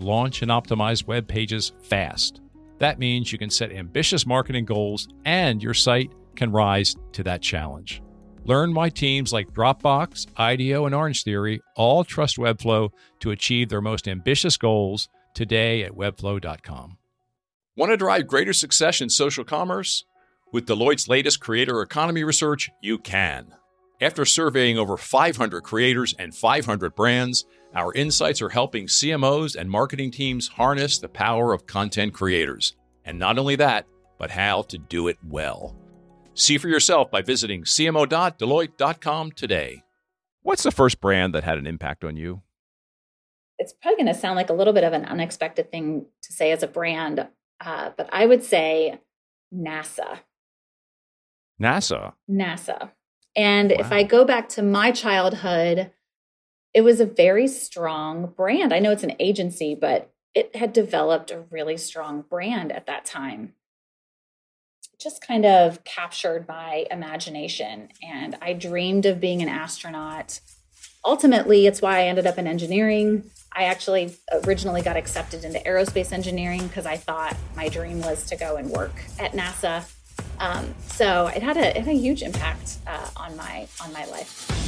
launch, and optimize web pages fast. That means you can set ambitious marketing goals and your site can rise to that challenge. Learn why teams like Dropbox, IDEO, and Orange Theory all trust Webflow to achieve their most ambitious goals today at webflow.com. Want to drive greater success in social commerce? With Deloitte's latest creator economy research, you can. After surveying over 500 creators and 500 brands, our insights are helping CMOs and marketing teams harness the power of content creators. And not only that, but how to do it well. See for yourself by visiting cmo.deloitte.com today. What's the first brand that had an impact on you? It's probably going to sound like a little bit of an unexpected thing to say as a brand, uh, but I would say NASA. NASA. NASA. And wow. if I go back to my childhood, it was a very strong brand. I know it's an agency, but it had developed a really strong brand at that time. Just kind of captured my imagination. And I dreamed of being an astronaut. Ultimately, it's why I ended up in engineering. I actually originally got accepted into aerospace engineering because I thought my dream was to go and work at NASA. Um, so it had a, it had a huge impact uh, on my on my life.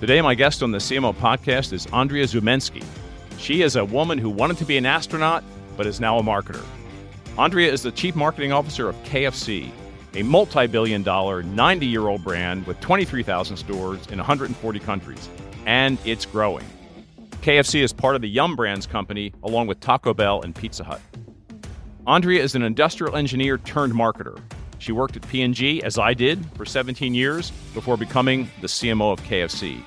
Today, my guest on the CMO podcast is Andrea Zahumensky. She is a woman who wanted to be an astronaut, but is now a marketer. Andrea is the chief marketing officer of KFC, a multi billion dollar, 90 year old brand with 23,000 stores in 140 countries and it's growing. KFC is part of the Yum Brands company, along with Taco Bell and Pizza Hut. Andrea is an industrial engineer turned marketer. She worked at P&G, as I did, for 17 years before becoming the CMO of KFC.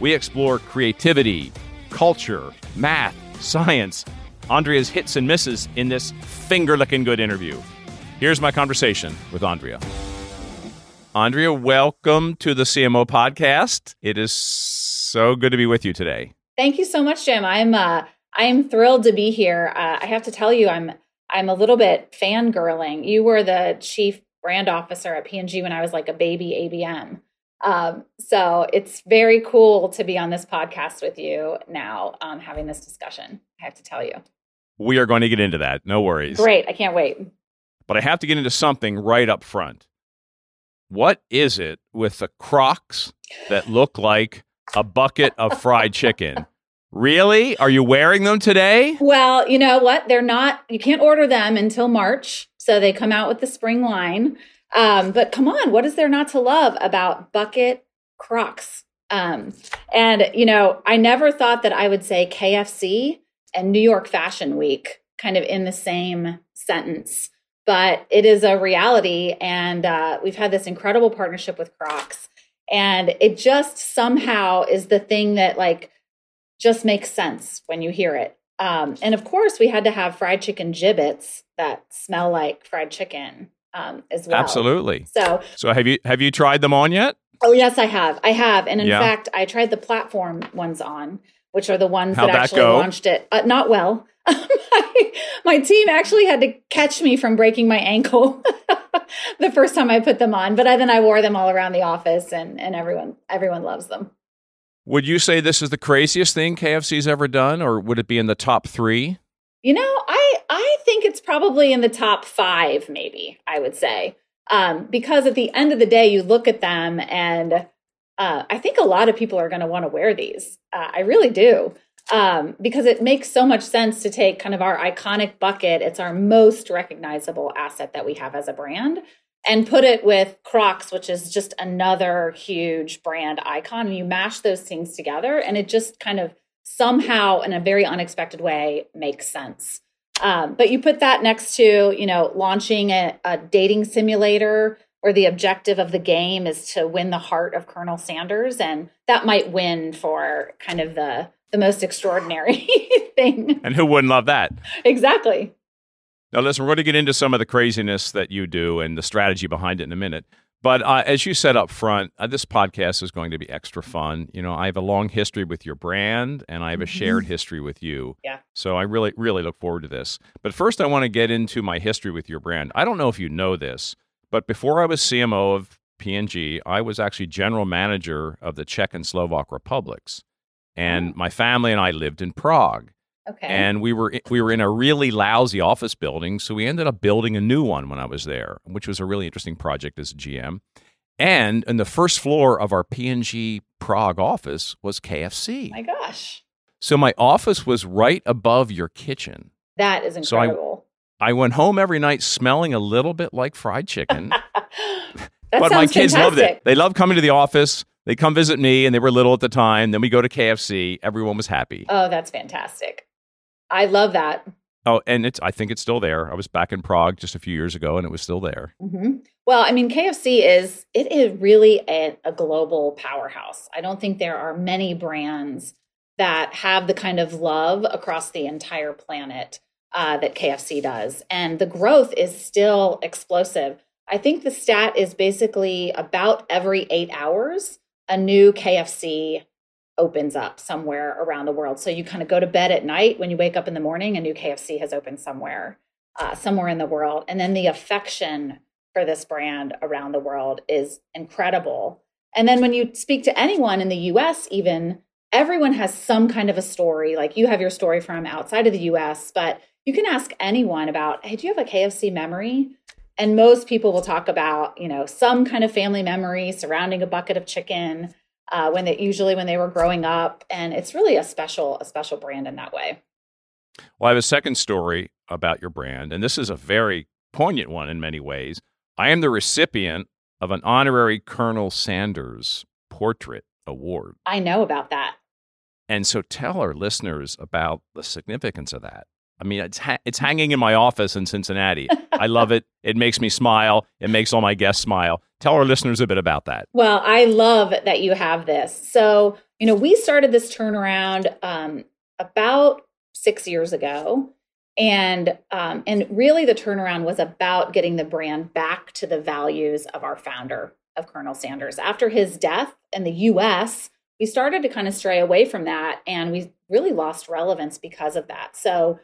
We explore creativity, culture, math, science, Andrea's hits and misses in this finger licking good interview. Here's my conversation with Andrea. Andrea, welcome to the CMO podcast. It is so good to be with you today. Thank you so much, Jim. I'm uh, I'm thrilled to be here. Uh, I have to tell you, I'm I'm a little bit fangirling. You were the chief brand officer at P&G when I was like a baby ABM. Um, so it's very cool to be on this podcast with you now, um, having this discussion. I have to tell you. We are going to get into that. No worries. Great. I can't wait. But I have to get into something right up front. What is it with the Crocs that look like a bucket of fried chicken. Really? Are you wearing them today? Well, you know what? They're not, you can't order them until March. So they come out with the spring line. Um, but come on, what is there not to love about bucket crocs? Um, and, you know, I never thought that I would say KFC and New York Fashion Week kind of in the same sentence, but it is a reality. And uh, we've had this incredible partnership with Crocs and it just somehow is the thing that like just makes sense when you hear it. Um, and of course we had to have fried chicken Jibbitz that smell like fried chicken um, as well. Absolutely. So so have you have you tried them on yet? Oh yes i have. I have. And in yeah. fact i tried the platform ones on which are the ones How'd that actually that launched it. Uh, not well. My, my team actually had to catch me from breaking my ankle the first time I put them on, but I, then I wore them all around the office and, and everyone, everyone loves them. Would you say this is the craziest thing KFC's ever done, or would it be in the top three? You know, I, I think it's probably in the top five, maybe I would say. Um, because at the end of the day, you look at them and uh, I think a lot of people are going to want to wear these. Uh, I really do. um, because it makes so much sense to take kind of our iconic bucket. It's our most recognizable asset that we have as a brand and put it with Crocs, which is just another huge brand icon. And you mash those things together, and it just kind of somehow, in a very unexpected way, makes sense. Um, but you put that next to, you know, launching a, a dating simulator where the objective of the game is to win the heart of Colonel Sanders, and that might win for kind of the the most extraordinary thing. And who wouldn't love that? Exactly. Now, listen, we're going to get into some of the craziness that you do and the strategy behind it in a minute. But uh, as you said up front, uh, this podcast is going to be extra fun. You know, I have a long history with your brand and I have a mm-hmm. shared history with you. Yeah. So I really, really look forward to this. But first, I want to get into my history with your brand. I don't know if you know this, but before I was CMO of P&G, I was actually general manager of the Czech and Slovak republics. And oh. my family and I lived in Prague. Okay. And we were we were in a really lousy office building, so we ended up building a new one when I was there, which was a really interesting project as a GM. And in the first floor of our P&G Prague office was KFC. My gosh. So my office was right above your kitchen. That is incredible. So I, I went home every night smelling a little bit like fried chicken. but my kids fantastic. loved it. They loved coming to the office. They come visit me, and they were little at the time. Then we go to KFC. Everyone was happy. Oh, that's fantastic. I love that. Oh, and it's I think it's still there. I was back in Prague just a few years ago, and it was still there. Mm-hmm. Well, I mean, KFC is it is really a, a global powerhouse. I don't think there are many brands that have the kind of love across the entire planet uh, that KFC does, and the growth is still explosive. I think the stat is basically about every eight hours, a new KFC opens up somewhere around the world. So you kind of go to bed at night when you wake up in the morning, a new KFC has opened somewhere, uh, somewhere in the world. And then the affection for this brand around the world is incredible. And then when you speak to anyone in the US, even everyone has some kind of a story. Like you have your story from outside of the US, but you can ask anyone about, hey, do you have a KFC memory? And most people will talk about, you know, some kind of family memory surrounding a bucket of chicken uh, when they usually when they were growing up, and it's really a special a special brand in that way. Well, I have a second story about your brand, and this is a very poignant one in many ways. I am the recipient of an honorary Colonel Sanders Portrait Award. I know about that. And so tell our listeners about the significance of that. I mean, it's ha- it's hanging in my office in Cincinnati. I love it. It makes me smile. It makes all my guests smile. Tell our listeners a bit about that. Well, I love that you have this. So, you know, we started this turnaround um, about six years ago, and um, and really the turnaround was about getting the brand back to the values of our founder of Colonel Sanders. After his death in the U.S., we started to kind of stray away from that, and we really lost relevance because of that. So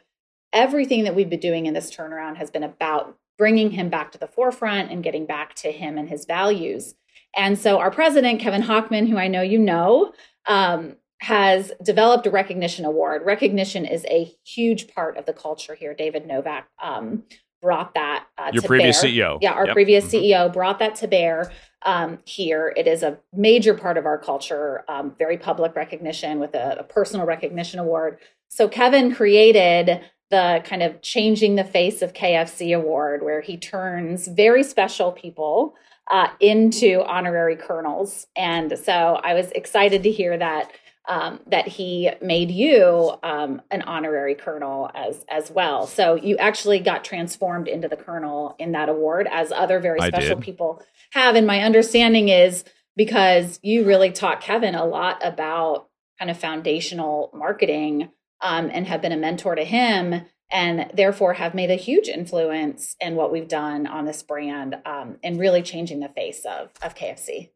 everything that we've been doing in this turnaround has been about bringing him back to the forefront and getting back to him and his values. And so, our president, Kevin Hochman, who I know you know, um, has developed a recognition award. Recognition is a huge part of the culture here. David Novak um, brought that uh, your previous bear. CEO. Yeah, our yep. previous mm-hmm. CEO brought that to bear um, here. It is a major part of our culture, um, very public recognition with a, a personal recognition award. So Kevin created the kind of changing the face of KFC award, where he turns very special people uh, into honorary colonels. And so I was excited to hear that. Um, that he made you um, an honorary colonel as as well. So you actually got transformed into the colonel in that award, as other very special people have. And my understanding is because you really taught Kevin a lot about kind of foundational marketing um, and have been a mentor to him and therefore have made a huge influence in what we've done on this brand um, and really changing the face of, of KFC.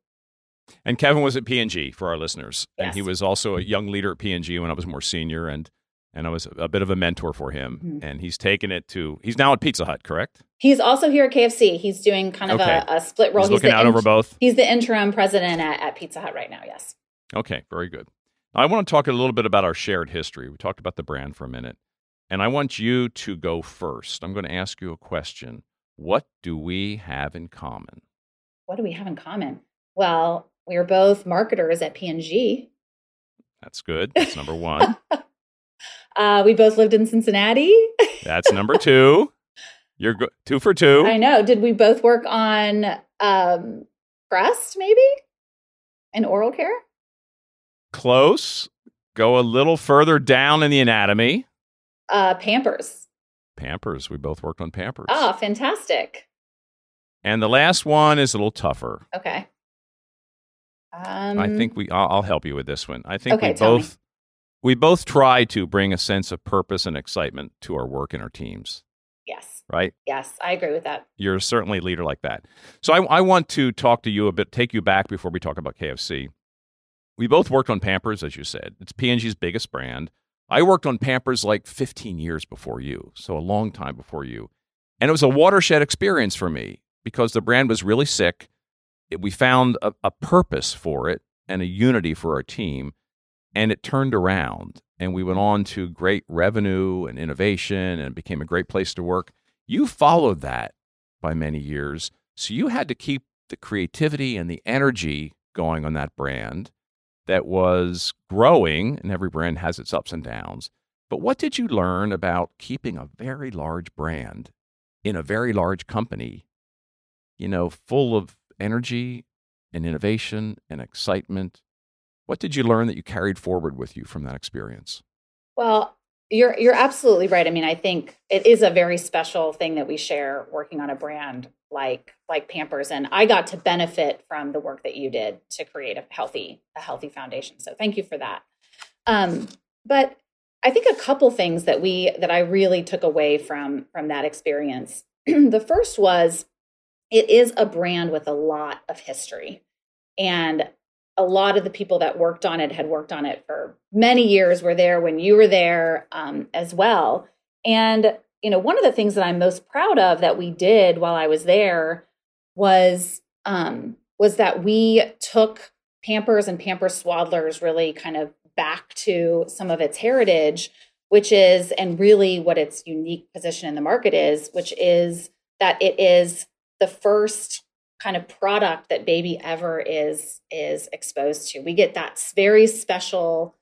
And Kevin was at P&G for our listeners, yes. and he was also a young leader at P&G when I was more senior, and and I was a bit of a mentor for him. Mm-hmm. And he's taken it to he's now at Pizza Hut, correct? He's also here at KFC. He's doing kind of okay. a, a, split role. He's, he's looking out in- over both. He's the interim president at, at Pizza Hut right now. Yes. Okay, very good. I want to talk a little bit about our shared history. We talked about the brand for a minute. And I want you to go first. I'm going to ask you a question. What do we have in common? What do we have in common? Well, we are both marketers at P&G. That's good. That's number one. Uh, we both lived in Cincinnati. That's number two. You're go- two for two. I know. Did we both work on um, breast, maybe, and oral care? Close. Go a little further down in the anatomy. Uh, Pampers. Pampers. We both worked on Pampers. Oh, fantastic. And the last one is a little tougher. Okay. Um, I think we. I'll, I'll help you with this one. I think Okay, we tell me. both. We both try to bring a sense of purpose and excitement to our work and our teams. yes, Right. yes, I agree with that. You're certainly a leader like that. So I, I want to talk to you a bit, take you back before we talk about KFC. We both worked on Pampers, as you said. It's P&G's biggest brand. I worked on Pampers like 15 years before you, so a long time before you. And it was a watershed experience for me because the brand was really sick. It- we found a, a purpose for it and a unity for our team, and it turned around. And we went on to great revenue and innovation, and became a great place to work. You followed that by many years. So you had to keep the creativity and the energy going on that brand that was growing, and every brand has its ups and downs. But what did you learn about keeping a very large brand in a very large company, you know, full of energy and innovation and excitement? What did you learn that you carried forward with you from that experience? Well, you're you're absolutely right. I mean, I think it is a very special thing that we share working on a brand like like Pampers, and I got to benefit from the work that you did to create a healthy a healthy foundation. So thank you for that. Um, but I think a couple things that we that I really took away from from that experience. the first was it is a brand with a lot of history, and a lot of the people that worked on it had worked on it for many years were there when you were there um, as well. And you know one of the things that i'm most proud of that we did while i was there was um, was that we took pampers and pampers swaddlers really kind of back to some of its heritage which is and really what its unique position in the market is which is that it is the first kind of product that baby ever is is exposed to. We get that very special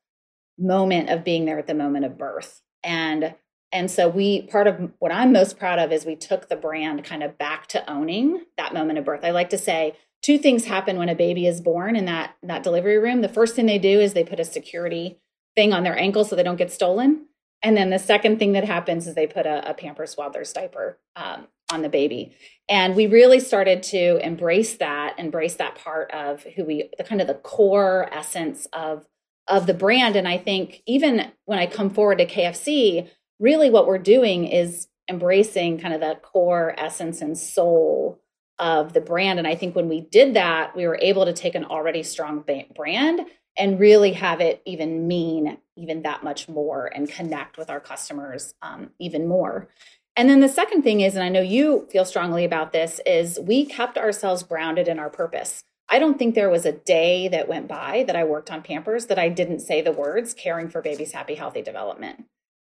moment of being there at the moment of birth. And and so we part of what i'm most proud of is we took the brand kind of back to owning that moment of birth. I like to say two things happen when a baby is born in that that delivery room. The first thing they do is they put a security thing on their ankle so they don't get stolen. And then the second thing that happens is they put a, a Pampers Swaddlers diaper um, on the baby. And we really started to embrace that, embrace that part of who we, the kind of the core essence of of the brand. And I think even when I come forward to KFC, really what we're doing is embracing kind of the core essence and soul of the brand. And I think when we did that, we were able to take an already strong brand and really have it even mean even that much more and connect with our customers um, even more. And then the second thing is, and I know you feel strongly about this, is we kept ourselves grounded in our purpose. I don't think there was a day that went by that I worked on Pampers that I didn't say the words caring for babies' happy, healthy development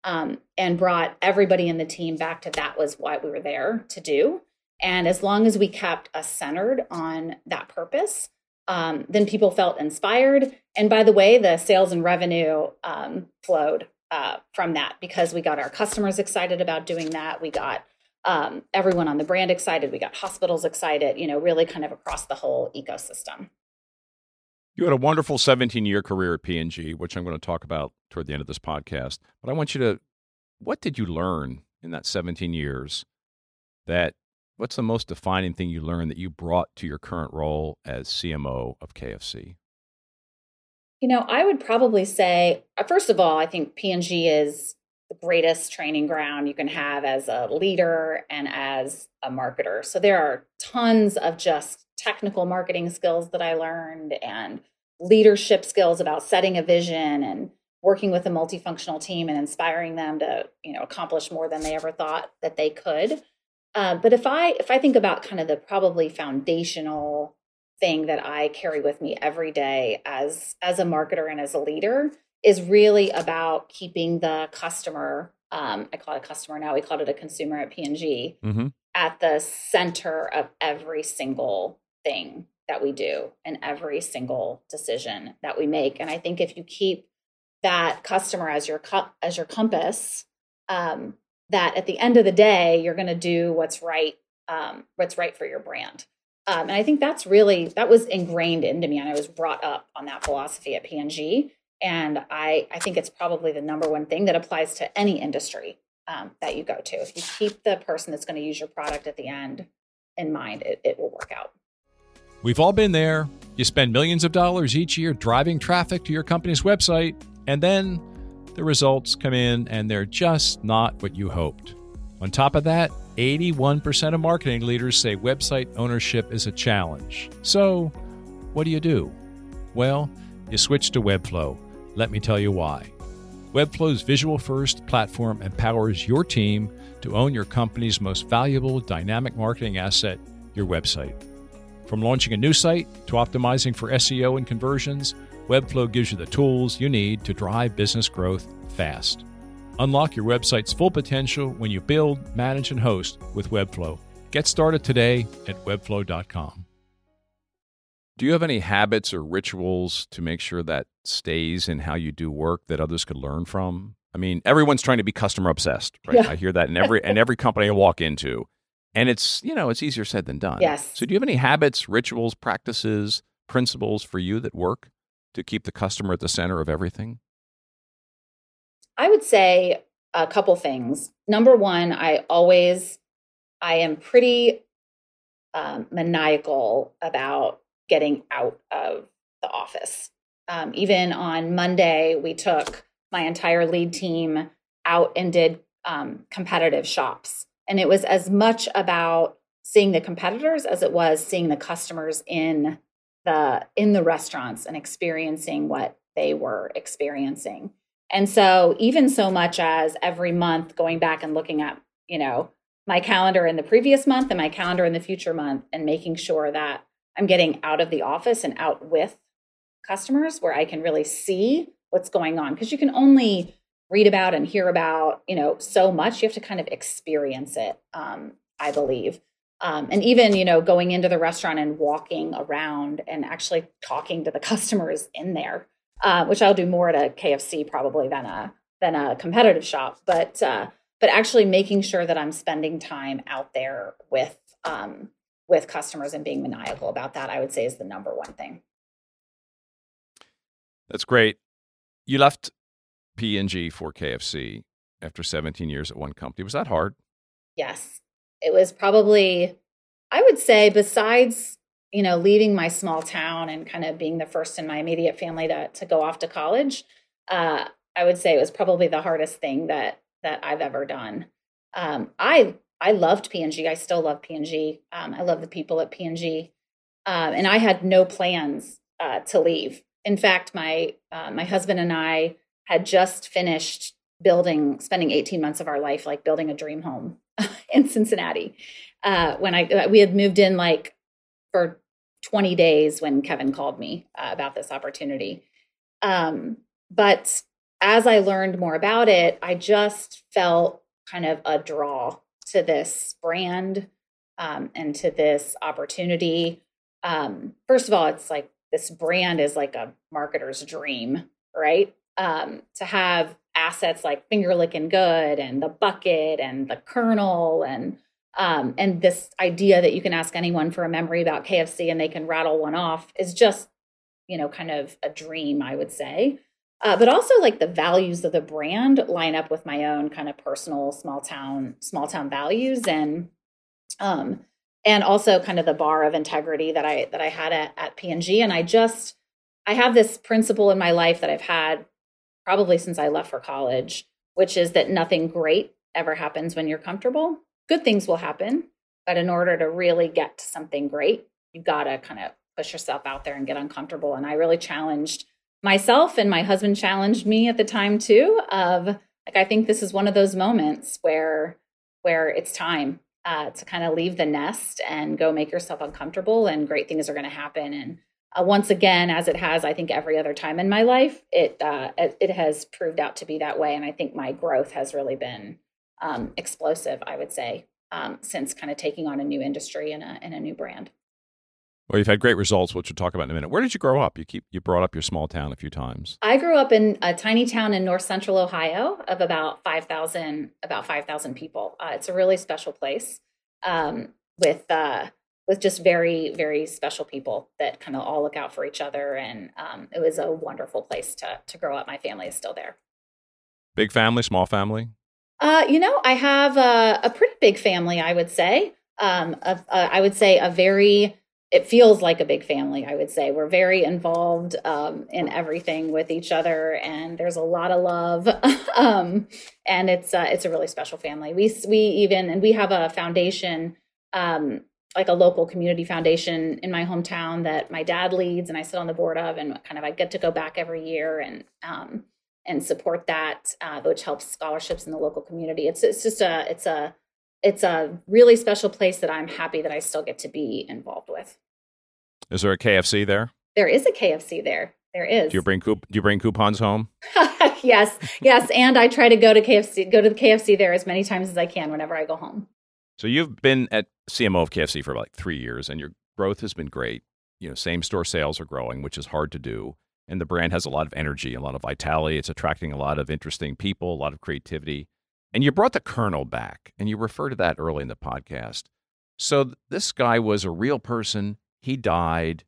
um, and brought everybody in the team back to that was what we were there to do. And as long as we kept us centered on that purpose, um, then people felt inspired. And by the way, the sales and revenue um, flowed uh, from that because we got our customers excited about doing that. We got um, everyone on the brand excited. We got hospitals excited, you know, really kind of across the whole ecosystem. You had a wonderful 17 year career at P&G, which I'm going to talk about toward the end of this podcast. But I want you to, what did you learn in that 17 years that, what's the most defining thing you learned that you brought to your current role as CMO of KFC? You know, I would probably say, uh, first of all, I think P&G is the greatest training ground you can have as a leader and as a marketer. So there are tons of just technical marketing skills that I learned and leadership skills about setting a vision and working with a multifunctional team and inspiring them to, you know, accomplish more than they ever thought that they could. Uh, but if I if I think about kind of the probably foundational thing that I carry with me every day as as a marketer and as a leader is really about keeping the customer. Um, I call it a customer now. We called it a consumer at P&G Mm-hmm. at the center of every single thing that we do and every single decision that we make. And I think if you keep that customer as your as your compass um, that at the end of the day you're going to do what's right um, what's right for your brand um, and i think that's really that was ingrained into me and i was brought up on that philosophy at P&G and i i think it's probably the number one thing that applies to any industry um, that you go to. If you keep the person that's going to use your product at the end in mind it, it will work out. We've all been there. You spend millions of dollars each year driving traffic to your company's website and then the results come in and they're just not what you hoped. On top of that, 81% of marketing leaders say website ownership is a challenge. So, what do you do? Well, you switch to Webflow. Let me tell you why. Webflow's visual first platform empowers your team to own your company's most valuable dynamic marketing asset, your website. From launching a new site to optimizing for SEO and conversions, Webflow gives you the tools you need to drive business growth fast. Unlock your website's full potential when you build, manage, and host with Webflow. Get started today at webflow.com. Do you have any habits or rituals to make sure that stays in how you do work that others could learn from? I mean, everyone's trying to be customer obsessed, right? Yeah. I hear that in every in every company I walk into. And it's, you know, it's easier said than done. Yes. So do you have any habits, rituals, practices, principles for you that work? to keep the customer at the center of everything? I would say a couple things. Number one, I always, I am pretty um, maniacal about getting out of the office. Um, even on Monday, we took my entire lead team out and did um, competitive shops. And it was as much about seeing the competitors as it was seeing the customers in the in the restaurants and experiencing what they were experiencing. And so even so much as every month going back and looking at, you know, my calendar in the previous month and my calendar in the future month and making sure that I'm getting out of the office and out with customers where I can really see what's going on because you can only read about and hear about, you know, so much. You have to kind of experience it, um, I believe. Um, and even you know going into the restaurant and walking around and actually talking to the customers in there uh, which i'll do more at a kfc probably than a than a competitive shop but uh, but actually making sure that i'm spending time out there with um, with customers and being maniacal about that i would say is the number one thing. That's great. You left p&g for kfc after 17 years at one company. Was that hard? Yes. It was probably, I would say, besides you know leaving my small town and kind of being the first in my immediate family to to go off to college, uh, I would say it was probably the hardest thing that that I've ever done. Um, I I loved P&G. I still love P&G. Um, I love the people at P&G, um, and I had no plans uh, to leave. In fact, my uh, my husband and I had just finished building, spending 18 months of our life like building a dream home in Cincinnati. Uh, when I uh, we had moved in like for 20 days when Kevin called me uh, about this opportunity. Um, but as I learned more about it, I just felt kind of a draw to this brand um, and to this opportunity. Um, first of all, it's like this brand is like a marketer's dream, right? Um, to have assets like finger licking good and the bucket and the Colonel and um, and this idea that you can ask anyone for a memory about KFC and they can rattle one off is just you know kind of a dream I would say. Uh, but also like the values of the brand line up with my own kind of personal small town small town values and um and also kind of the bar of integrity that I that I had at, at P&G and I just I have this principle in my life that I've had probably since I left for college, which is that nothing great ever happens when you're comfortable. Good things will happen, but in order to really get to something great, you've got to kind of push yourself out there and get uncomfortable. And I really challenged myself, and my husband challenged me at the time too. Of like, I think this is one of those moments where where it's time uh, to kind of leave the nest and go make yourself uncomfortable, and great things are going to happen. And uh, once again, as it has, I think every other time in my life, it uh, it has proved out to be that way, and I think my growth has really been um, explosive. I would say um, since kind of taking on a new industry and a and a new brand. Well, you've had great results, which we'll talk about in a minute. Where did you grow up? You keep you brought up your small town a few times. I grew up in a tiny town in north central Ohio of about five thousand about five thousand people. Uh, it's a really special place um, with uh, with just very very special people that kind of all look out for each other, and um, it was a wonderful place to to grow up. My family is still there. Big family, small family. Uh, you know, I have a, a pretty big family. I would say. Um, a, a, I would say a very it feels like a big family i would say we're very involved um, in everything with each other and there's a lot of love um, and it's uh, it's a really special family we we even and we have a foundation um, like a local community foundation in my hometown that my dad leads and i sit on the board of and kind of i get to go back every year and um, and support that uh, which helps scholarships in the local community it's it's just a it's a it's a really special place that I'm happy that I still get to be involved with. Is there a KFC there? There is a KFC there. There is. Do you bring coup- do you bring coupons home? yes, yes, and I try to go to KFC, go to the KFC there as many times as I can whenever I go home. So you've been at CMO of KFC for like three years, and your growth has been great. You know, same store sales are growing, which is hard to do, and the brand has a lot of energy, a lot of vitality. It's attracting a lot of interesting people, a lot of creativity. And you brought the Colonel back, and you refer to that early in the podcast. So this guy was a real person he died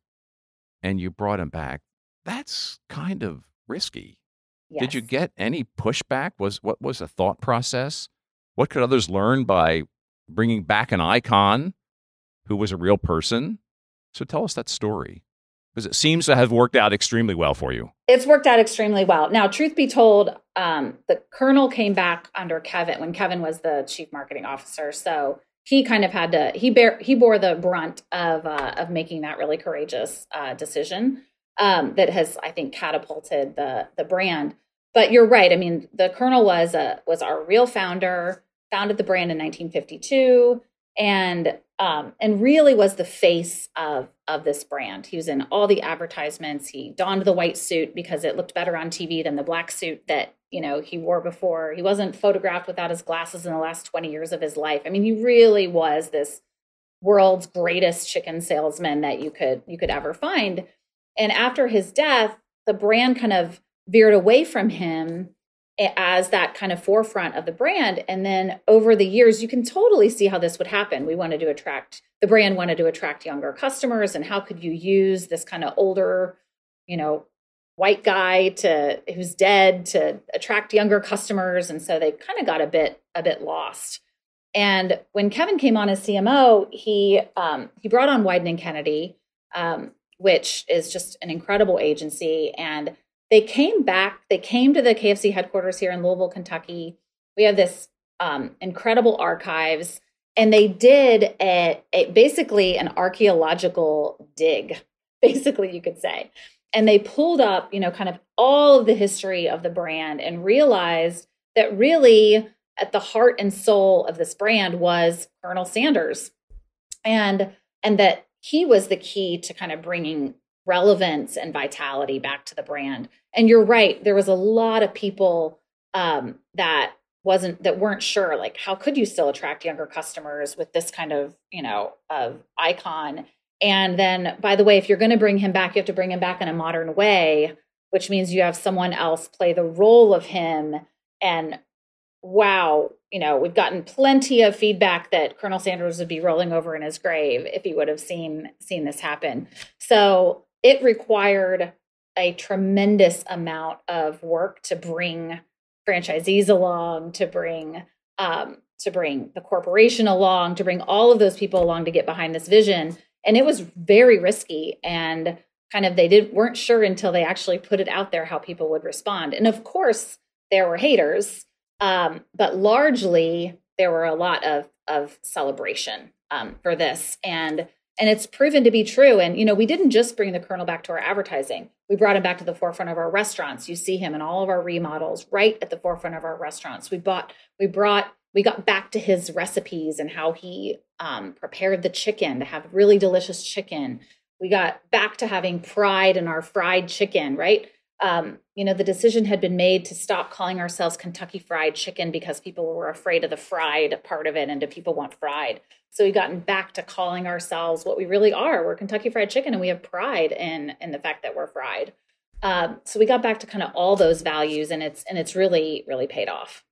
and you brought him back. That's kind of risky. Yes. Did you get any pushback? Was what was the thought process? What could others learn by bringing back an icon who was a real person? So tell us that story because it seems to have worked out extremely well for you. It's worked out extremely well. Now, truth be told, um, the Colonel came back under Kevin when Kevin was the chief marketing officer. So he kind of had to he bear he bore the brunt of uh, of making that really courageous uh, decision um, that has I think catapulted the the brand. But you're right. I mean, the Colonel was a was our real founder, founded the brand in 1952, and um, and really was the face of of this brand. He was in all the advertisements. He donned the white suit because it looked better on TV than the black suit that you know he wore before. He wasn't photographed without his glasses in the last 20 years of his life. I mean, he really was this world's greatest chicken salesman that you could you could ever find. And after his death, the brand kind of veered away from him as that kind of forefront of the brand. And then over the years, you can totally see how this would happen. We wanted to attract, the brand wanted to attract younger customers. And how could you use this kind of older, you know, white guy to who's dead to attract younger customers and so they kind of got a bit a bit lost and when kevin came on as cmo he um, he brought on wieden and kennedy um, which is just an incredible agency and they came back they came to the kfc headquarters here in louisville kentucky. We have this um, incredible archives and they did a, a basically an archaeological dig basically you could say. And they pulled up you know kind of all of the history of the brand and realized that really at the heart and soul of this brand was colonel sanders. And and that he was the key to kind of bringing relevance and vitality back to the brand and you're right there was a lot of people um, that wasn't that weren't sure like how could you still attract younger customers with this kind of you know of icon and then, by the way, if you're going to bring him back, you have to bring him back in a modern way, which means you have someone else play the role of him. And wow, you know, we've gotten plenty of feedback that Colonel Sanders would be rolling over in his grave if he would have seen seen this happen. So it required a tremendous amount of work to bring franchisees along, to bring um, to bring the corporation along, to bring all of those people along to get behind this vision. And it was very risky and kind of they didn't weren't sure until they actually put it out there how people would respond. And of course there were haters um, but largely there were a lot of of celebration um, for this. And and it's proven to be true and you know we didn't just bring the colonel back to our advertising we brought him back to the forefront of our restaurants you see him in all of our remodels right at the forefront of our restaurants we bought we brought we got back to his recipes and how he um, prepared the chicken to have really delicious chicken. We got back to having pride in our fried chicken, right? um, you know, the decision had been made to stop calling ourselves Kentucky Fried Chicken because people were afraid of the fried part of it, and do people want fried? So we've gotten back to calling ourselves what we really are. We're Kentucky Fried Chicken, and we have pride in in the fact that we're fried. Um, so we got back to kind of all those values, and it's and it's really really paid off.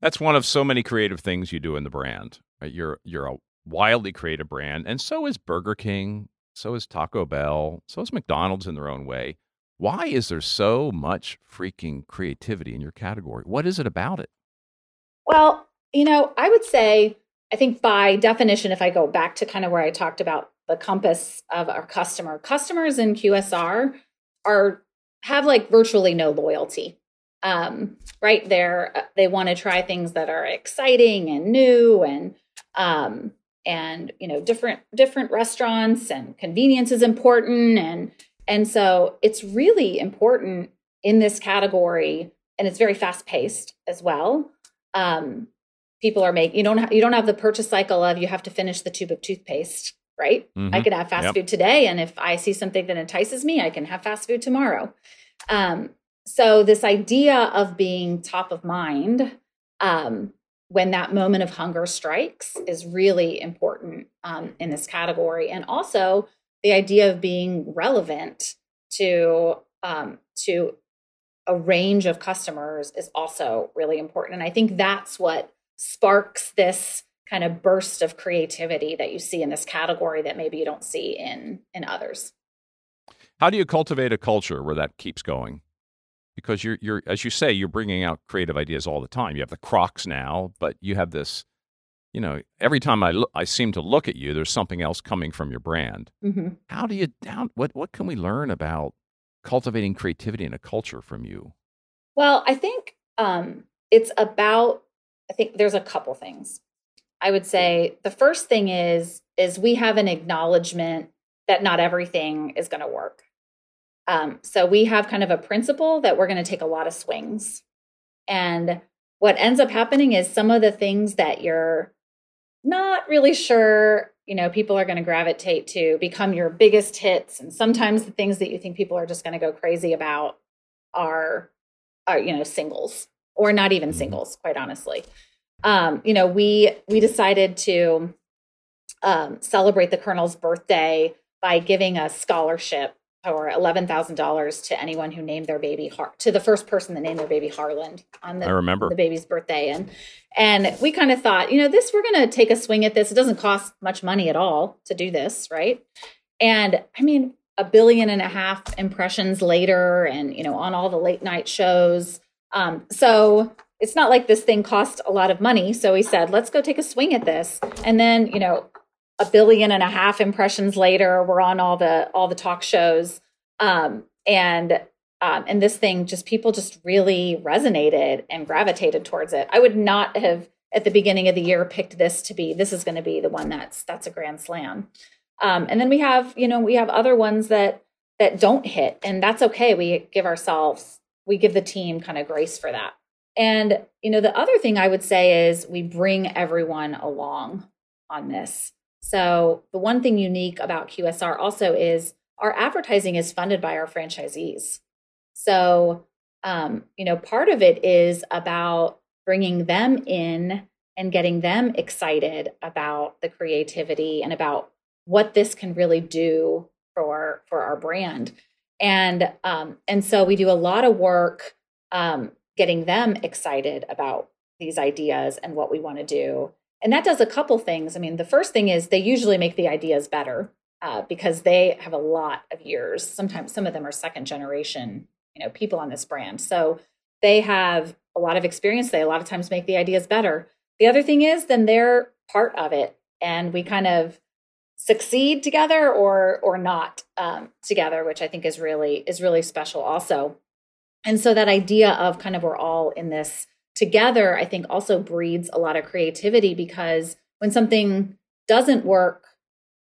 That's one of so many creative things you do in the brand. You're you're a wildly creative brand, and so is Burger King, so is Taco Bell, so is McDonald's in their own way. Why is there so much freaking creativity in your category? What is it about it? Well, you know, I would say, I think by definition, if I go back to kind of where I talked about the compass of our customer, customers in QSR are have like virtually no loyalty. Um, right there, uh, they want to try things that are exciting and new and um, and you know different different restaurants and convenience is important and and so it's really important in this category, and it's very fast paced as well. Um, people are making you don't ha- you don't have the purchase cycle of you have to finish the tube of toothpaste, right? Mm-hmm. I can have fast yep. food today, and if I see something that entices me, I can have fast food tomorrow. Um, so this idea of being top of mind um, when that moment of hunger strikes is really important um, in this category, and also the idea of being relevant to um, to a range of customers is also really important. And I think that's what sparks this kind of burst of creativity that you see in this category that maybe you don't see in in others. How do you cultivate a culture where that keeps going? Because you're you're as you say you're bringing out creative ideas all the time. You have the Crocs now, but you have this you know, every time I look, I seem to look at you, there's something else coming from your brand. Mm-hmm. How do you down? What what can we learn about cultivating creativity in a culture from you? Well, I think um, it's about. I think there's a couple things. I would say the first thing is is we have an acknowledgement that not everything is going to work. Um, so we have kind of a principle that we're going to take a lot of swings, and what ends up happening is some of the things that you're not really sure you know people are going to gravitate to become your biggest hits and sometimes the things that you think people are just going to go crazy about are are you know singles or not even mm-hmm. singles quite honestly um you know we we decided to um, celebrate the colonel's birthday by giving a scholarship or $11,000 to anyone who named their baby Har- to the first person that named their baby Harland on the, I remember. the baby's birthday and and we kind of thought, you know, this we're going to take a swing at this. It doesn't cost much money at all to do this, right? And I mean, a billion and a half impressions later and you know, on all the late night shows. Um, so it's not like this thing cost a lot of money. So we said, let's go take a swing at this. And then, you know, a billion and a half impressions later we're on all the all the talk shows um, and um, and this thing just people just really resonated and gravitated towards it i would not have at the beginning of the year picked this to be this is going to be the one that's that's a grand slam um, and then we have you know we have other ones that that don't hit and that's okay we give ourselves we give the team kind of grace for that and you know the other thing i would say is we bring everyone along on this so, the one thing unique about QSR also is our advertising is funded by our franchisees. So, um, you know, part of it is about bringing them in and getting them excited about the creativity and about what this can really do for for our brand. And um, and so we do a lot of work um, getting them excited about these ideas and what we want to do and that does a couple things. I mean, the first thing is they usually make the ideas better uh, because they have a lot of years. Sometimes some of them are second generation, you know, people on this brand. So they have a lot of experience. They a lot of times make the ideas better. The other thing is then they're part of it, and we kind of succeed together or or not um, together, which I think is really is really special also. And so that idea of kind of we're all in this together, I think also breeds a lot of creativity because when something doesn't work,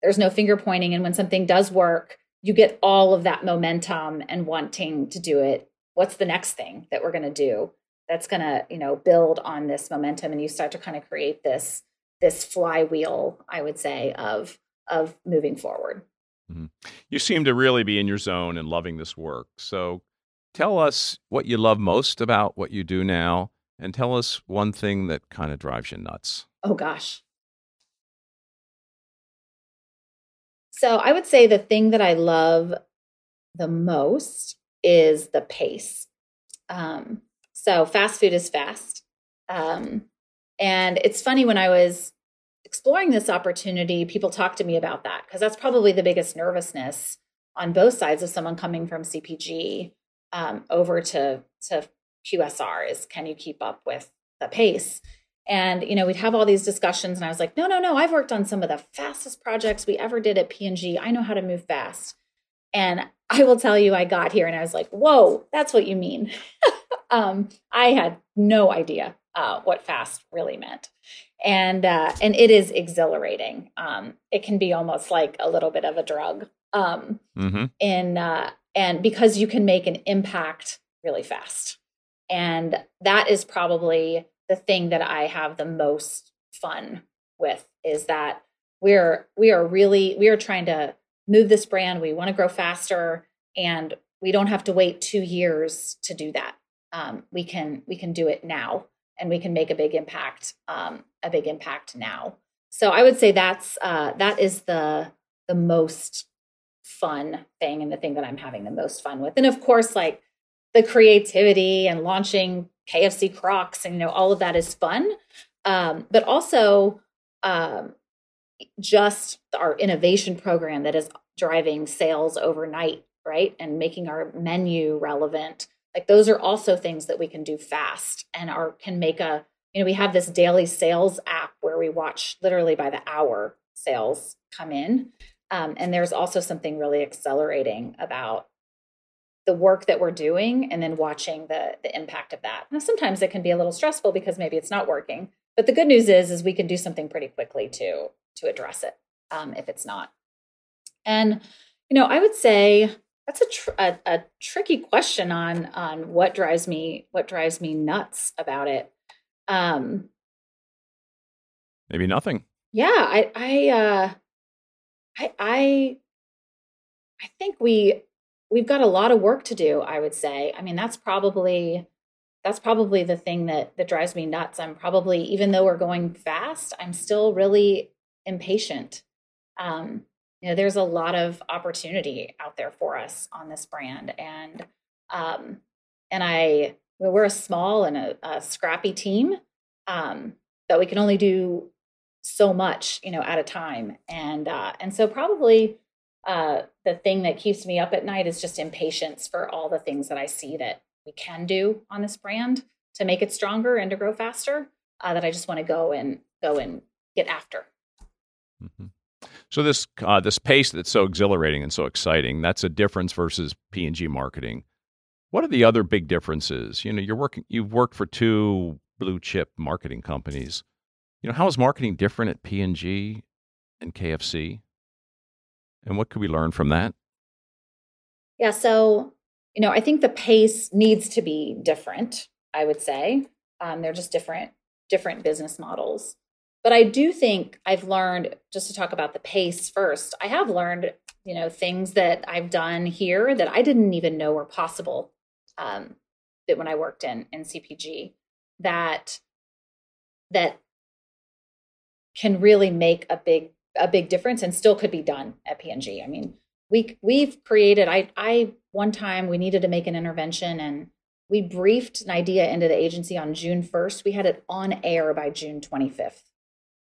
there's no finger pointing. And when something does work, you get all of that momentum and wanting to do it. What's the next thing that we're going to do that's going to, you know, build on this momentum and you start to kind of create this this flywheel, I would say, of of moving forward. Mm-hmm. You seem to really be in your zone and loving this work. So tell us what you love most about what you do now and tell us one thing that kind of drives you nuts. Oh, gosh. So I would say the thing that I love the most is the pace. Um, so fast food is fast. Um, and it's funny when I was exploring this opportunity, people talk to me about that because that's probably the biggest nervousness on both sides of someone coming from CPG um, over to to QSR is can you keep up with the pace? And you know, we'd have all these discussions, and I was like, no, no, no, I've worked on some of the fastest projects we ever did at P&G. I know how to move fast. And I will tell you, I got here and I was like, whoa, that's what you mean. um, I had no idea uh, what fast really meant. And uh, and it is exhilarating. Um, it can be almost like a little bit of a drug. Um, mm-hmm. And uh, and because you can make an impact really fast, and that is probably the thing that I have the most fun with is that we're we are really we are trying to move this brand. We want to grow faster, and we don't have to wait two years to do that. Um, we can we can do it now and we can make a big impact um, a big impact now. So i would say that's uh, that is the the most fun thing and the thing that i'm having the most fun with. And of course like the creativity and launching kfc crocs and you know all of that is fun. Um, but also um, just our innovation program that is driving sales overnight right and making our menu relevant like those are also things that we can do fast and are can make a you know we have this daily sales app where we watch literally by the hour sales come in. Um, and there's also something really accelerating about the work that we're doing and then watching the the impact of that. Now sometimes it can be a little stressful because maybe it's not working but the good news is is we can do something pretty quickly to to address it um, if it's not. And you know i would say that's a, tr- a, a tricky question on on what drives me what drives me nuts about it. Um, Maybe nothing. Yeah, I I uh, I I I think we we've got a lot of work to do. I would say. I mean, that's probably that's probably the thing that that drives me nuts. I'm probably even though we're going fast, I'm still really impatient. Um, you know there's a lot of opportunity out there for us on this brand. And um and i we're a small and a, a scrappy team um but we can only do so much you know at a time. And uh and so probably uh the thing that keeps me up at night is just impatience for all the things that i see that we can do on this brand to make it stronger and to grow faster uh, that i just want to go and go and get after. Mm-hmm. So this uh, this pace that's so exhilarating and so exciting, that's a difference versus P and G marketing. What are the other big differences? You know, you're working you've worked for two blue chip marketing companies. You know, how is marketing different at P and G and KFC? And what could we learn from that? Yeah, so you know, I think the pace needs to be different. I would say um, they're just different different business models. But I do think I've learned, just to talk about the pace first, I have learned, you know, things that I've done here that I didn't even know were possible um, that when I worked in in CPG that that can really make a big a big difference and still could be done at P&G. I mean, we we've created I I one time we needed to make an intervention and we briefed an idea into the agency on June 1st. We had it on air by June 25th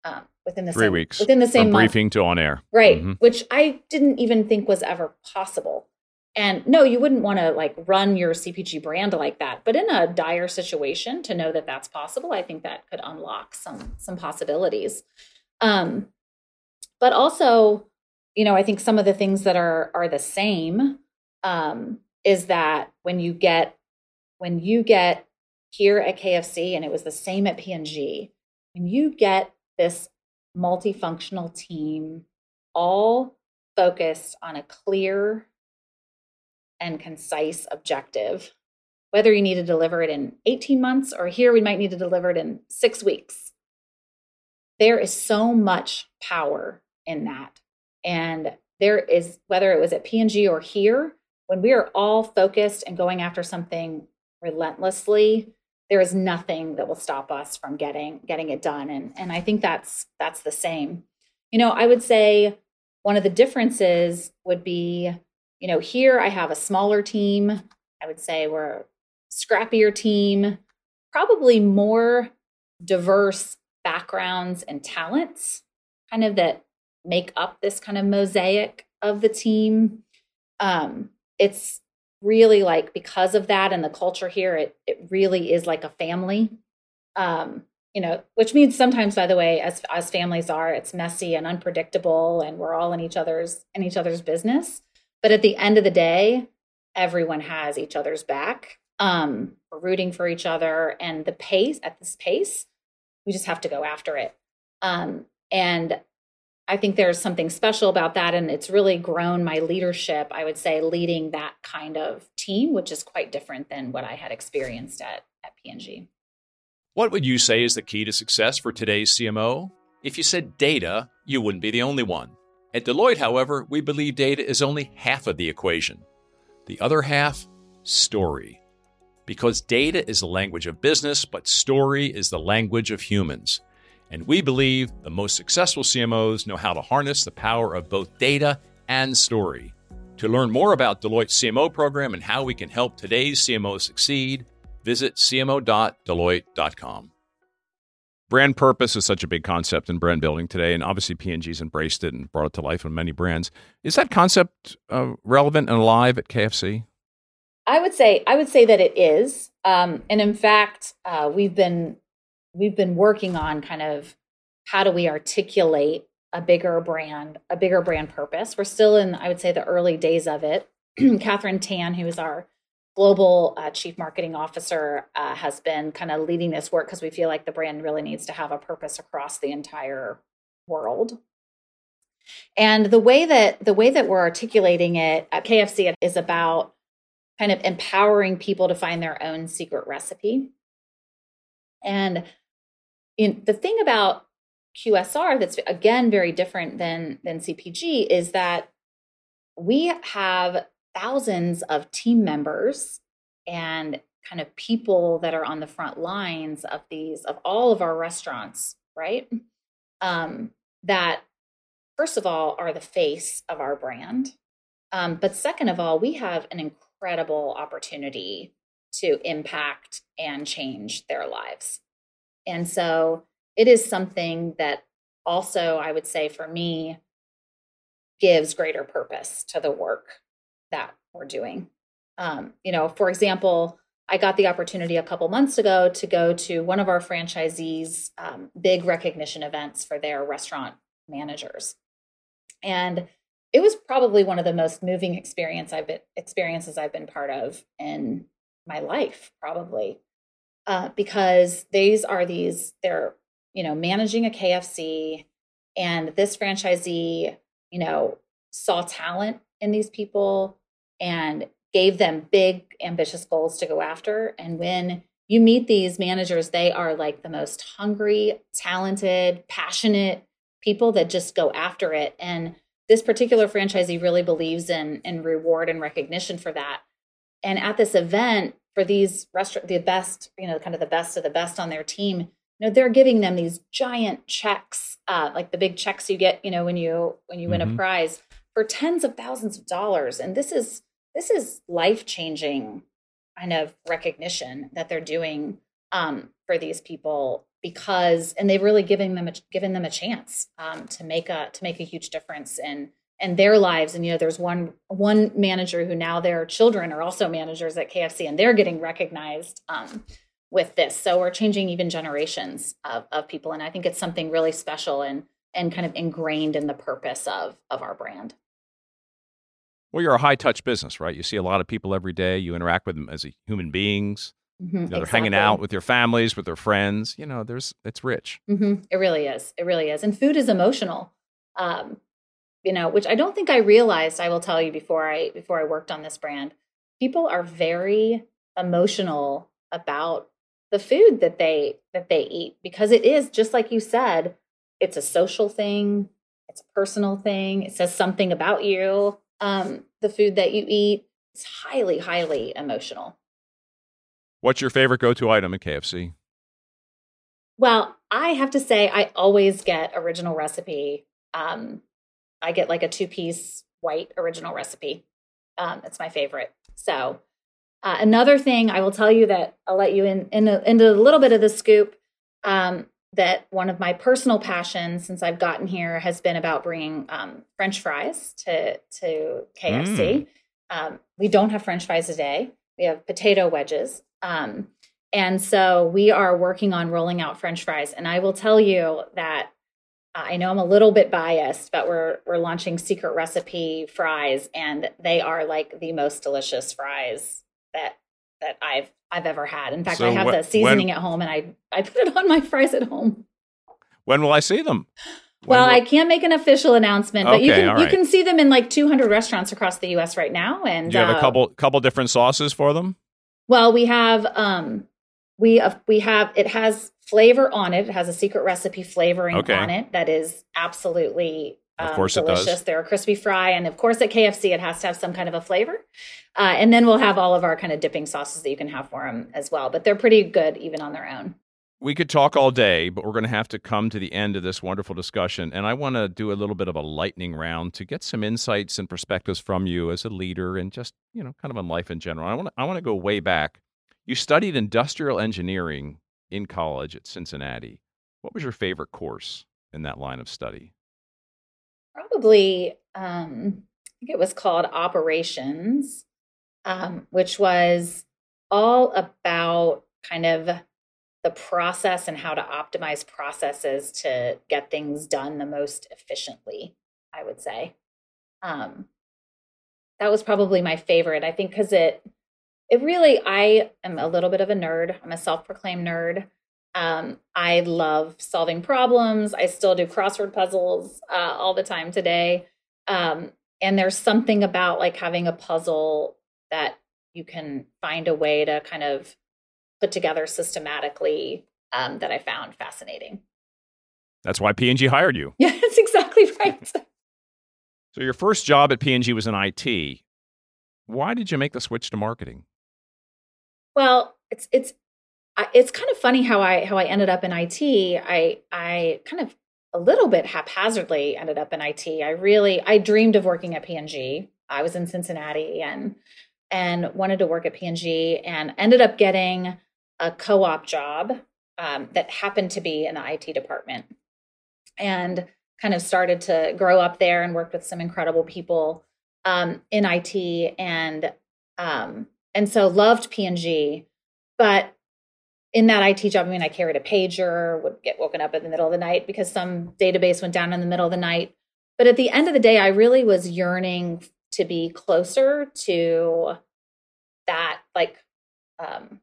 um, within the three same, weeks within the same From month. briefing to on air, right? Mm-hmm. Which I didn't even think was ever possible. And no, you wouldn't want to like run your CPG brand like that. But in a dire situation, to know that that's possible, I think that could unlock some some possibilities. Um, but also, you know, I think some of the things that are are the same um, is that when you get when you get here at KFC, and it was the same at P&G, when you get this multifunctional team all focused on a clear and concise objective. Whether you need to deliver it in 18 months or here we might need to deliver it in six weeks. There is so much power in that. And there is whether it was at P&G or here, when we are all focused and going after something relentlessly, there is nothing that will stop us from getting getting it done. And and I think that's that's the same. You know, I would say one of the differences would be, you know, here I have a smaller team. I would say we're a scrappier team, probably more diverse backgrounds and talents, kind of that make up this kind of mosaic of the team. Um, it's really like because of that and the culture here, it it really is like a family. Um, you know, which means sometimes, by the way, as as families are, it's messy and unpredictable, and we're all in each other's in each other's business. But at the end of the day, everyone has each other's back. Um, we're rooting for each other, and the pace at this pace, we just have to go after it. Um, and I think there's something special about that. And it's really grown my leadership, I would say, leading that kind of team, which is quite different than what I had experienced at, at P&G. What would you say is the key to success for today's CMO? If you said data, you wouldn't be the only one. At Deloitte, however, we believe data is only half of the equation. The other half, story. Because data is the language of business, but story is the language of humans. And we believe the most successful CMOs know how to harness the power of both data and story. To learn more about Deloitte's CMO program and how we can help today's CMOs succeed, visit cmo.deloitte.com. Brand purpose is such a big concept in brand building today, and obviously P&G's embraced it and brought it to life on many brands. Is that concept uh, relevant and alive at KFC? I would say I would say that it is, um, and in fact, uh, we've been we've been working on kind of how do we articulate a bigger brand, a bigger brand purpose. We're still in, I would say, the early days of it. Catherine Tan, who is our global uh, chief marketing officer, uh, has been kind of leading this work because we feel like the brand really needs to have a purpose across the entire world. And the way that the way that we're articulating it at KFC is about kind of empowering people to find their own secret recipe. And the thing about QSR that's again very different than than CPG is that we have thousands of team members and kind of people that are on the front lines of these of all of our restaurants, right? Um, that first of all are the face of our brand, um, but second of all, we have an incredible opportunity to impact and change their lives. And so it is something that also, I would say for me, gives greater purpose to the work that we're doing. Um, you know, for example, I got the opportunity a couple months ago to go to one of our franchisees' um, big recognition events for their restaurant managers, and it was probably one of the most moving experience I've been, experiences I've been part of in my life, probably uh, because these are these they're you know managing a KFC, and this franchisee you know saw talent in these people and gave them big ambitious goals to go after. And when you meet these managers they are like the most hungry talented passionate people that just go after it. And this particular franchisee really believes in in reward and recognition for that. And at this event for these restaurant the best you know kind of the best of the best on their team you know they're giving them these giant checks uh, like the big checks you get you know when you when you win mm-hmm. a prize for tens of thousands of dollars and this is this is life changing kind of recognition that they're doing um, for these people because and they've really given them a, given them a chance um, to make a to make a huge difference in and their lives and you know there's one one manager who now their children are also managers at kfc and they're getting recognized um, with this so we're changing even generations of, of people and i think it's something really special and and kind of ingrained in the purpose of of our brand well you're a high touch business right you see a lot of people every day you interact with them as human beings Mm-hmm, you know, they're hanging out with their families, with their friends. You know, there's it's rich. Mm-hmm. It really is. It really is. And food is emotional. Um, you know, which I don't think I realized. I will tell you before I before I worked on this brand, people are very emotional about the food that they that they eat because it is just like you said, it's a social thing, It's a personal thing. It says something about you. Um, the food that you eat. It's highly, highly emotional. What's your favorite go-to item at KFC? Well, I have to say, I always get original recipe. Um, I get like a two-piece white original recipe. Um, it's my favorite. So, uh, another thing I will tell you that I'll let you in, in a, into a little bit of the scoop. Um, that one of my personal passions since I've gotten here has been about bringing um, French fries to to KFC. Mm. Um, we don't have French fries today. We have potato wedges, um, and so we are working on rolling out French fries. And I will tell you that I know I'm a little bit biased, but we're we're launching secret recipe fries, and they are like the most delicious fries that that I've I've ever had. In fact, so I have wh- the seasoning when, at home, and I I put it on my fries at home. When will I see them? When well, will... I can't make an official announcement, but okay, you can right. you can see them in like 200 restaurants across the U.S. right now. And do you have uh, a couple couple different sauces for them? Well, we have um we uh, we have it has flavor on it. It has a secret recipe flavoring okay. on it that is absolutely um, of course delicious. It does. They're a crispy fry, and of course at KFC it has to have some kind of a flavor. Uh, and then we'll have all of our kind of dipping sauces that you can have for them as well. But they're pretty good even on their own. We could talk all day, but we're going to have to come to the end of this wonderful discussion. And I want to do a little bit of a lightning round to get some insights and perspectives from you as a leader and just, you know, kind of on life in general. I want to, I want to go way back. You studied industrial engineering in college at Cincinnati. What was your favorite course in that line of study? Probably, um, I think it was called operations, um, which was all about kind of the process and how to optimize processes to get things done the most efficiently, I would say. Um, that was probably my favorite. I think because it it really, I am a little bit of a nerd. I'm a self proclaimed nerd. Um, I love solving problems. I still do crossword puzzles uh, all the time today. Um, and there's something about like having a puzzle that you can find a way to kind of put together systematically um, that I found fascinating. That's why P&G hired you. Yeah, that's exactly right. so your first job at P&G was in IT. Why did you make the switch to marketing? Well, it's it's it's kind of funny how I how I ended up in IT. I I kind of a little bit haphazardly ended up in IT. I really I dreamed of working at P&G. I was in Cincinnati and and wanted to work at P&G and ended up getting a co-op job um, that happened to be in the IT department and kind of started to grow up there and worked with some incredible people um, in IT and um, and so loved P&G. But in that IT job, I mean, I carried a pager, would get woken up in the middle of the night because some database went down in the middle of the night. But at the end of the day, I really was yearning to be closer to that. Like, um,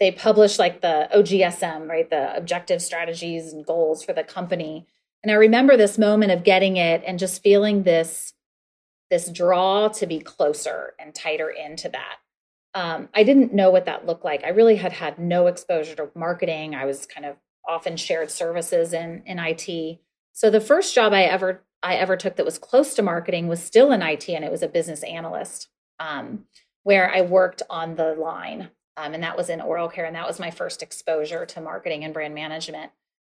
they publish like the OGSM, right? The objective strategies and goals for the company. And I remember this moment of getting it and just feeling this this draw to be closer and tighter into that um, I didn't know what that looked like. I really had had no exposure to marketing. I was kind of often shared services in in IT. So the first job I ever I ever took that was close to marketing was still in IT, and it was a business analyst, um, where I worked on the line, um, and that was in oral care, and that was my first exposure to marketing and brand management.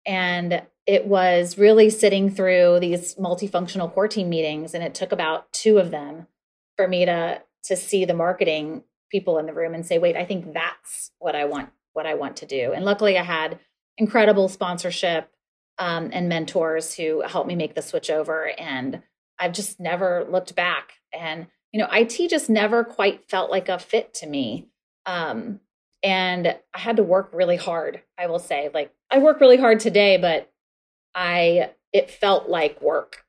And it was really sitting through these multifunctional core team meetings, and it took about two of them for me to to see the marketing people in the room and say, wait, I think that's what I want, what I want to do. And luckily I had incredible sponsorship um, and mentors who helped me make the switch over. And I've just never looked back. And, you know, IT just never quite felt like a fit to me. Um, and I had to work really hard, I will say. Like I work really hard today, but I it felt like work.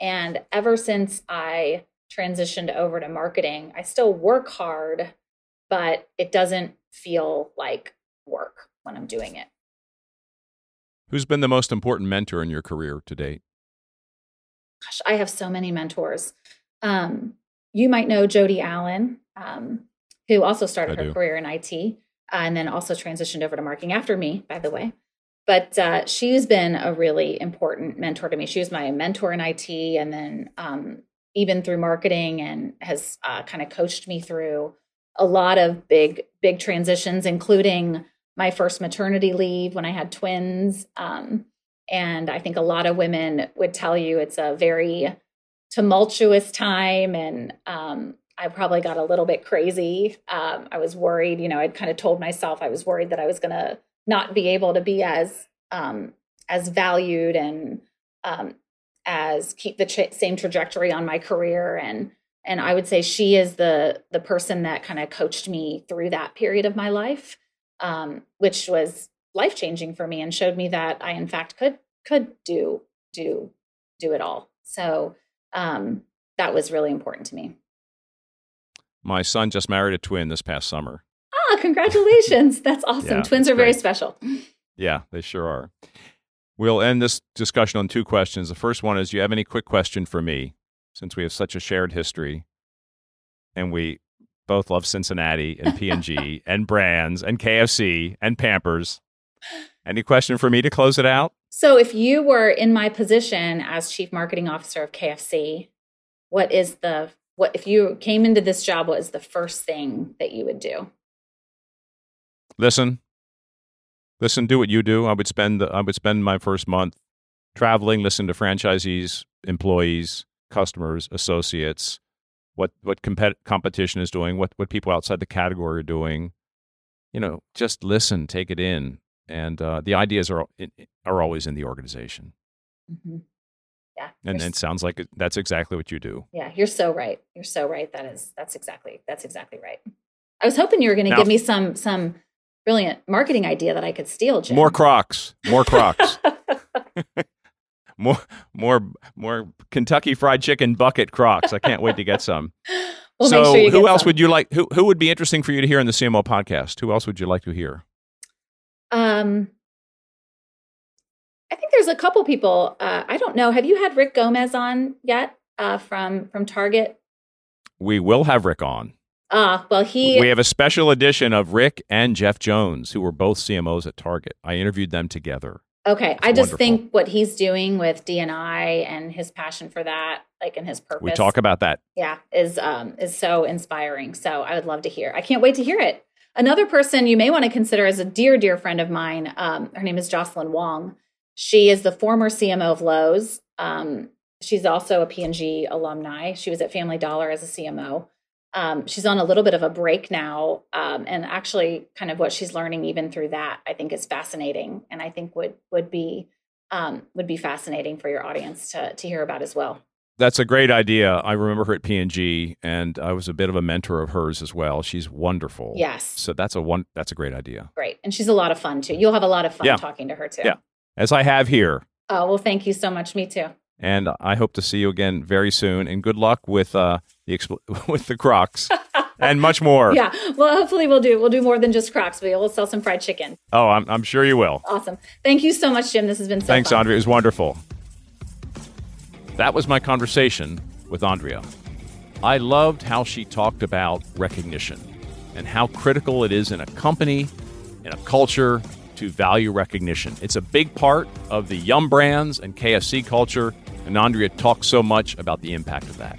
And ever since I transitioned over to marketing, I still work hard, but it doesn't feel like work when I'm doing it. Who's been the most important mentor in your career to date? Gosh, I have so many mentors. Um, you might know Jodi Allen, um, who also started I her do. career in IT uh, and then also transitioned over to marketing after me, by the way. but uh, she's been a really important mentor to me. She was my mentor in IT, and then um, even through marketing, and has uh, kind of coached me through a lot of big, big transitions, including my first maternity leave when I had twins. Um, and I think a lot of women would tell you it's a very tumultuous time. And um, I probably got a little bit crazy. Um, I was worried, you know, I'd kind of told myself I was worried that I was going to not be able to be as um, as valued and um, as keep the tra- same trajectory on my career and and I would say she is the the person that kind of coached me through that period of my life, um, which was life changing for me and showed me that I in fact could could do do do it all. So um, that was really important to me. My son just married a twin this past summer. Ah, congratulations! That's awesome. Yeah, Twins are great. very special. Yeah, they sure are. We'll end this discussion on two questions. The first one is: Do you have any quick question for me? Since we have such a shared history, and we both love Cincinnati and P&G and brands and KFC and Pampers. Any question for me to close it out? So, if you were in my position as chief marketing officer of KFC, what is the what if you came into this job? What is the first thing that you would do? Listen, listen, do what you do. I would spend I would spend my first month traveling, listen to franchisees, employees, customers, associates, what what compet- competition is doing, what what people outside the category are doing. You know, just listen, take it in, and uh, the ideas are are always in the organization. Mm-hmm. Yeah, and it sounds like that's exactly what you do. Yeah, you're so right. You're so right. That is that's exactly that's exactly right. I was hoping you were going to give me some some brilliant marketing idea that I could steal, Jim. More Crocs, more Crocs, more more more Kentucky Fried Chicken bucket Crocs. I can't wait to get some. We'll so, sure who else some. would you like? Who who would be interesting for you to hear in the CMO podcast? Who else would you like to hear? Um, I think there's a couple people. Uh, I don't know. Have you had Rick Gomez on yet uh, from from Target? We will have Rick on. Ah, well, he We have a special edition of Rick and Jeff Jones, who were both CMOs at Target. I interviewed them together. okay. I just wonderful. think what he's doing with D&I and his passion for that, like and his purpose, We talk about that. yeah, is um is so inspiring. So I would love to hear. I can't wait to hear it. Another person you may want to consider as a dear, dear friend of mine. Um, her name is Jocelyn Wong. She is the former CMO of Lowe's. Um, she's also a P&G alumni. She was at Family Dollar as a CMO. Um, she's on a little bit of a break now, um, and actually, kind of what she's learning even through that, I think is fascinating, and I think would would be um, would be fascinating for your audience to to hear about as well. That's a great idea. I remember her at P&G, and I was a bit of a mentor of hers as well. She's wonderful. Yes, So that's a one. That's a great idea. great, and she's a lot of fun too. You'll have a lot of fun Yeah. talking to her too. Yeah. As I have here, Oh well, thank you so much. Me too. and I hope to see you again very soon. And good luck with uh, the expl- with the Crocs and much more. Yeah. Well, hopefully we'll do we'll do more than just Crocs. We'll sell some fried chicken. Oh, I'm, I'm sure you will. Awesome. Thank you so much, Jim. This has been so Thanks, fun. Andrea. It was wonderful. That was my conversation with Andrea. I loved how she talked about recognition and how critical it is in a company, in a culture, to value recognition. It's a big part of the Yum Brands and KFC culture, and Andrea talks so much about the impact of that.